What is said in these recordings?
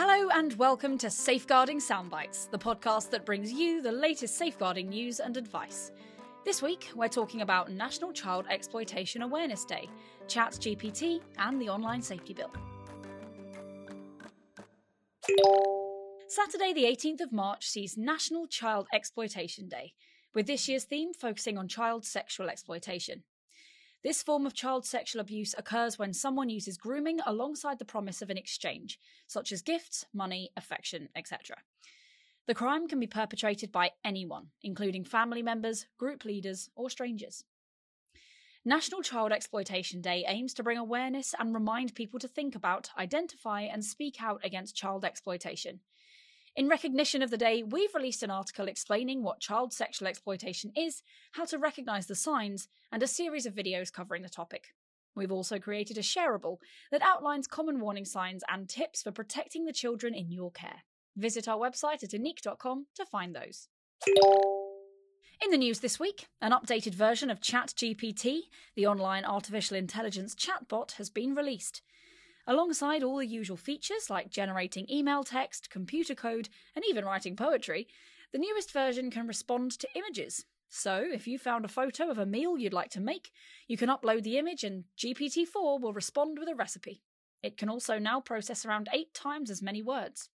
Hello and welcome to Safeguarding Soundbites, the podcast that brings you the latest safeguarding news and advice. This week, we're talking about National Child Exploitation Awareness Day, ChatGPT, and the Online Safety Bill. Saturday, the 18th of March, sees National Child Exploitation Day, with this year's theme focusing on child sexual exploitation. This form of child sexual abuse occurs when someone uses grooming alongside the promise of an exchange, such as gifts, money, affection, etc. The crime can be perpetrated by anyone, including family members, group leaders, or strangers. National Child Exploitation Day aims to bring awareness and remind people to think about, identify, and speak out against child exploitation. In recognition of the day, we've released an article explaining what child sexual exploitation is, how to recognise the signs, and a series of videos covering the topic. We've also created a shareable that outlines common warning signs and tips for protecting the children in your care. Visit our website at ineqe.com to find those. In the news this week, an updated version of ChatGPT, the online artificial intelligence chatbot, has been released. Alongside all the usual features like generating email text, computer code, and even writing poetry, the newest version can respond to images. So, if you found a photo of a meal you'd like to make, you can upload the image and GPT 4 will respond with a recipe. It can also now process around eight times as many words.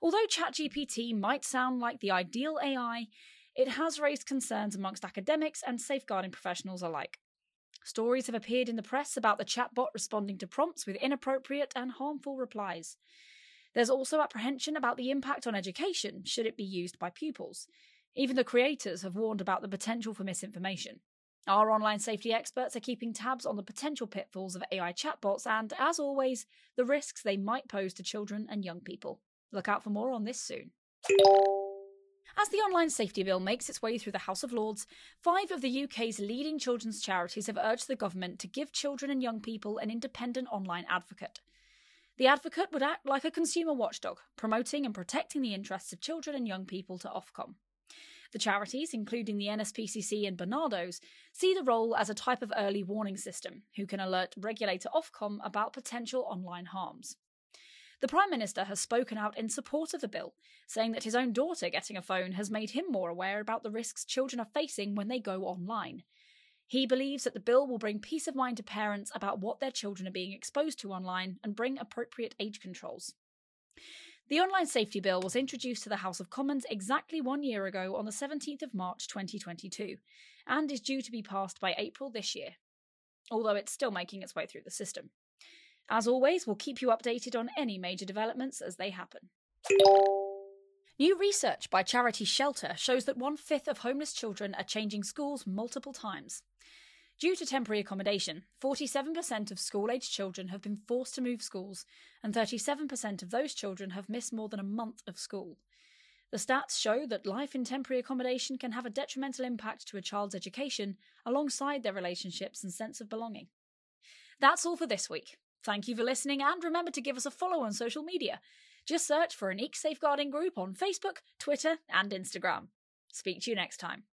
Although ChatGPT might sound like the ideal AI, it has raised concerns amongst academics and safeguarding professionals alike. Stories have appeared in the press about the chatbot responding to prompts with inappropriate and harmful replies. There's also apprehension about the impact on education should it be used by pupils. Even the creators have warned about the potential for misinformation. Our online safety experts are keeping tabs on the potential pitfalls of AI chatbots and, as always, the risks they might pose to children and young people. Look out for more on this soon. As the Online Safety Bill makes its way through the House of Lords, five of the UK's leading children's charities have urged the government to give children and young people an independent online advocate. The advocate would act like a consumer watchdog, promoting and protecting the interests of children and young people to Ofcom. The charities, including the NSPCC and Barnardo's, see the role as a type of early warning system who can alert regulator Ofcom about potential online harms. The Prime Minister has spoken out in support of the bill, saying that his own daughter getting a phone has made him more aware about the risks children are facing when they go online. He believes that the bill will bring peace of mind to parents about what their children are being exposed to online and bring appropriate age controls. The Online Safety Bill was introduced to the House of Commons exactly one year ago on the 17th of March 2022 and is due to be passed by April this year, although it's still making its way through the system. As always, we'll keep you updated on any major developments as they happen. New research by charity Shelter shows that one fifth of homeless children are changing schools multiple times. Due to temporary accommodation, 47% of school aged children have been forced to move schools, and 37% of those children have missed more than a month of school. The stats show that life in temporary accommodation can have a detrimental impact to a child's education alongside their relationships and sense of belonging. That's all for this week. Thank you for listening, and remember to give us a follow on social media. Just search for Ineqe Safeguarding Group on Facebook, Twitter, and Instagram. Speak to you next time.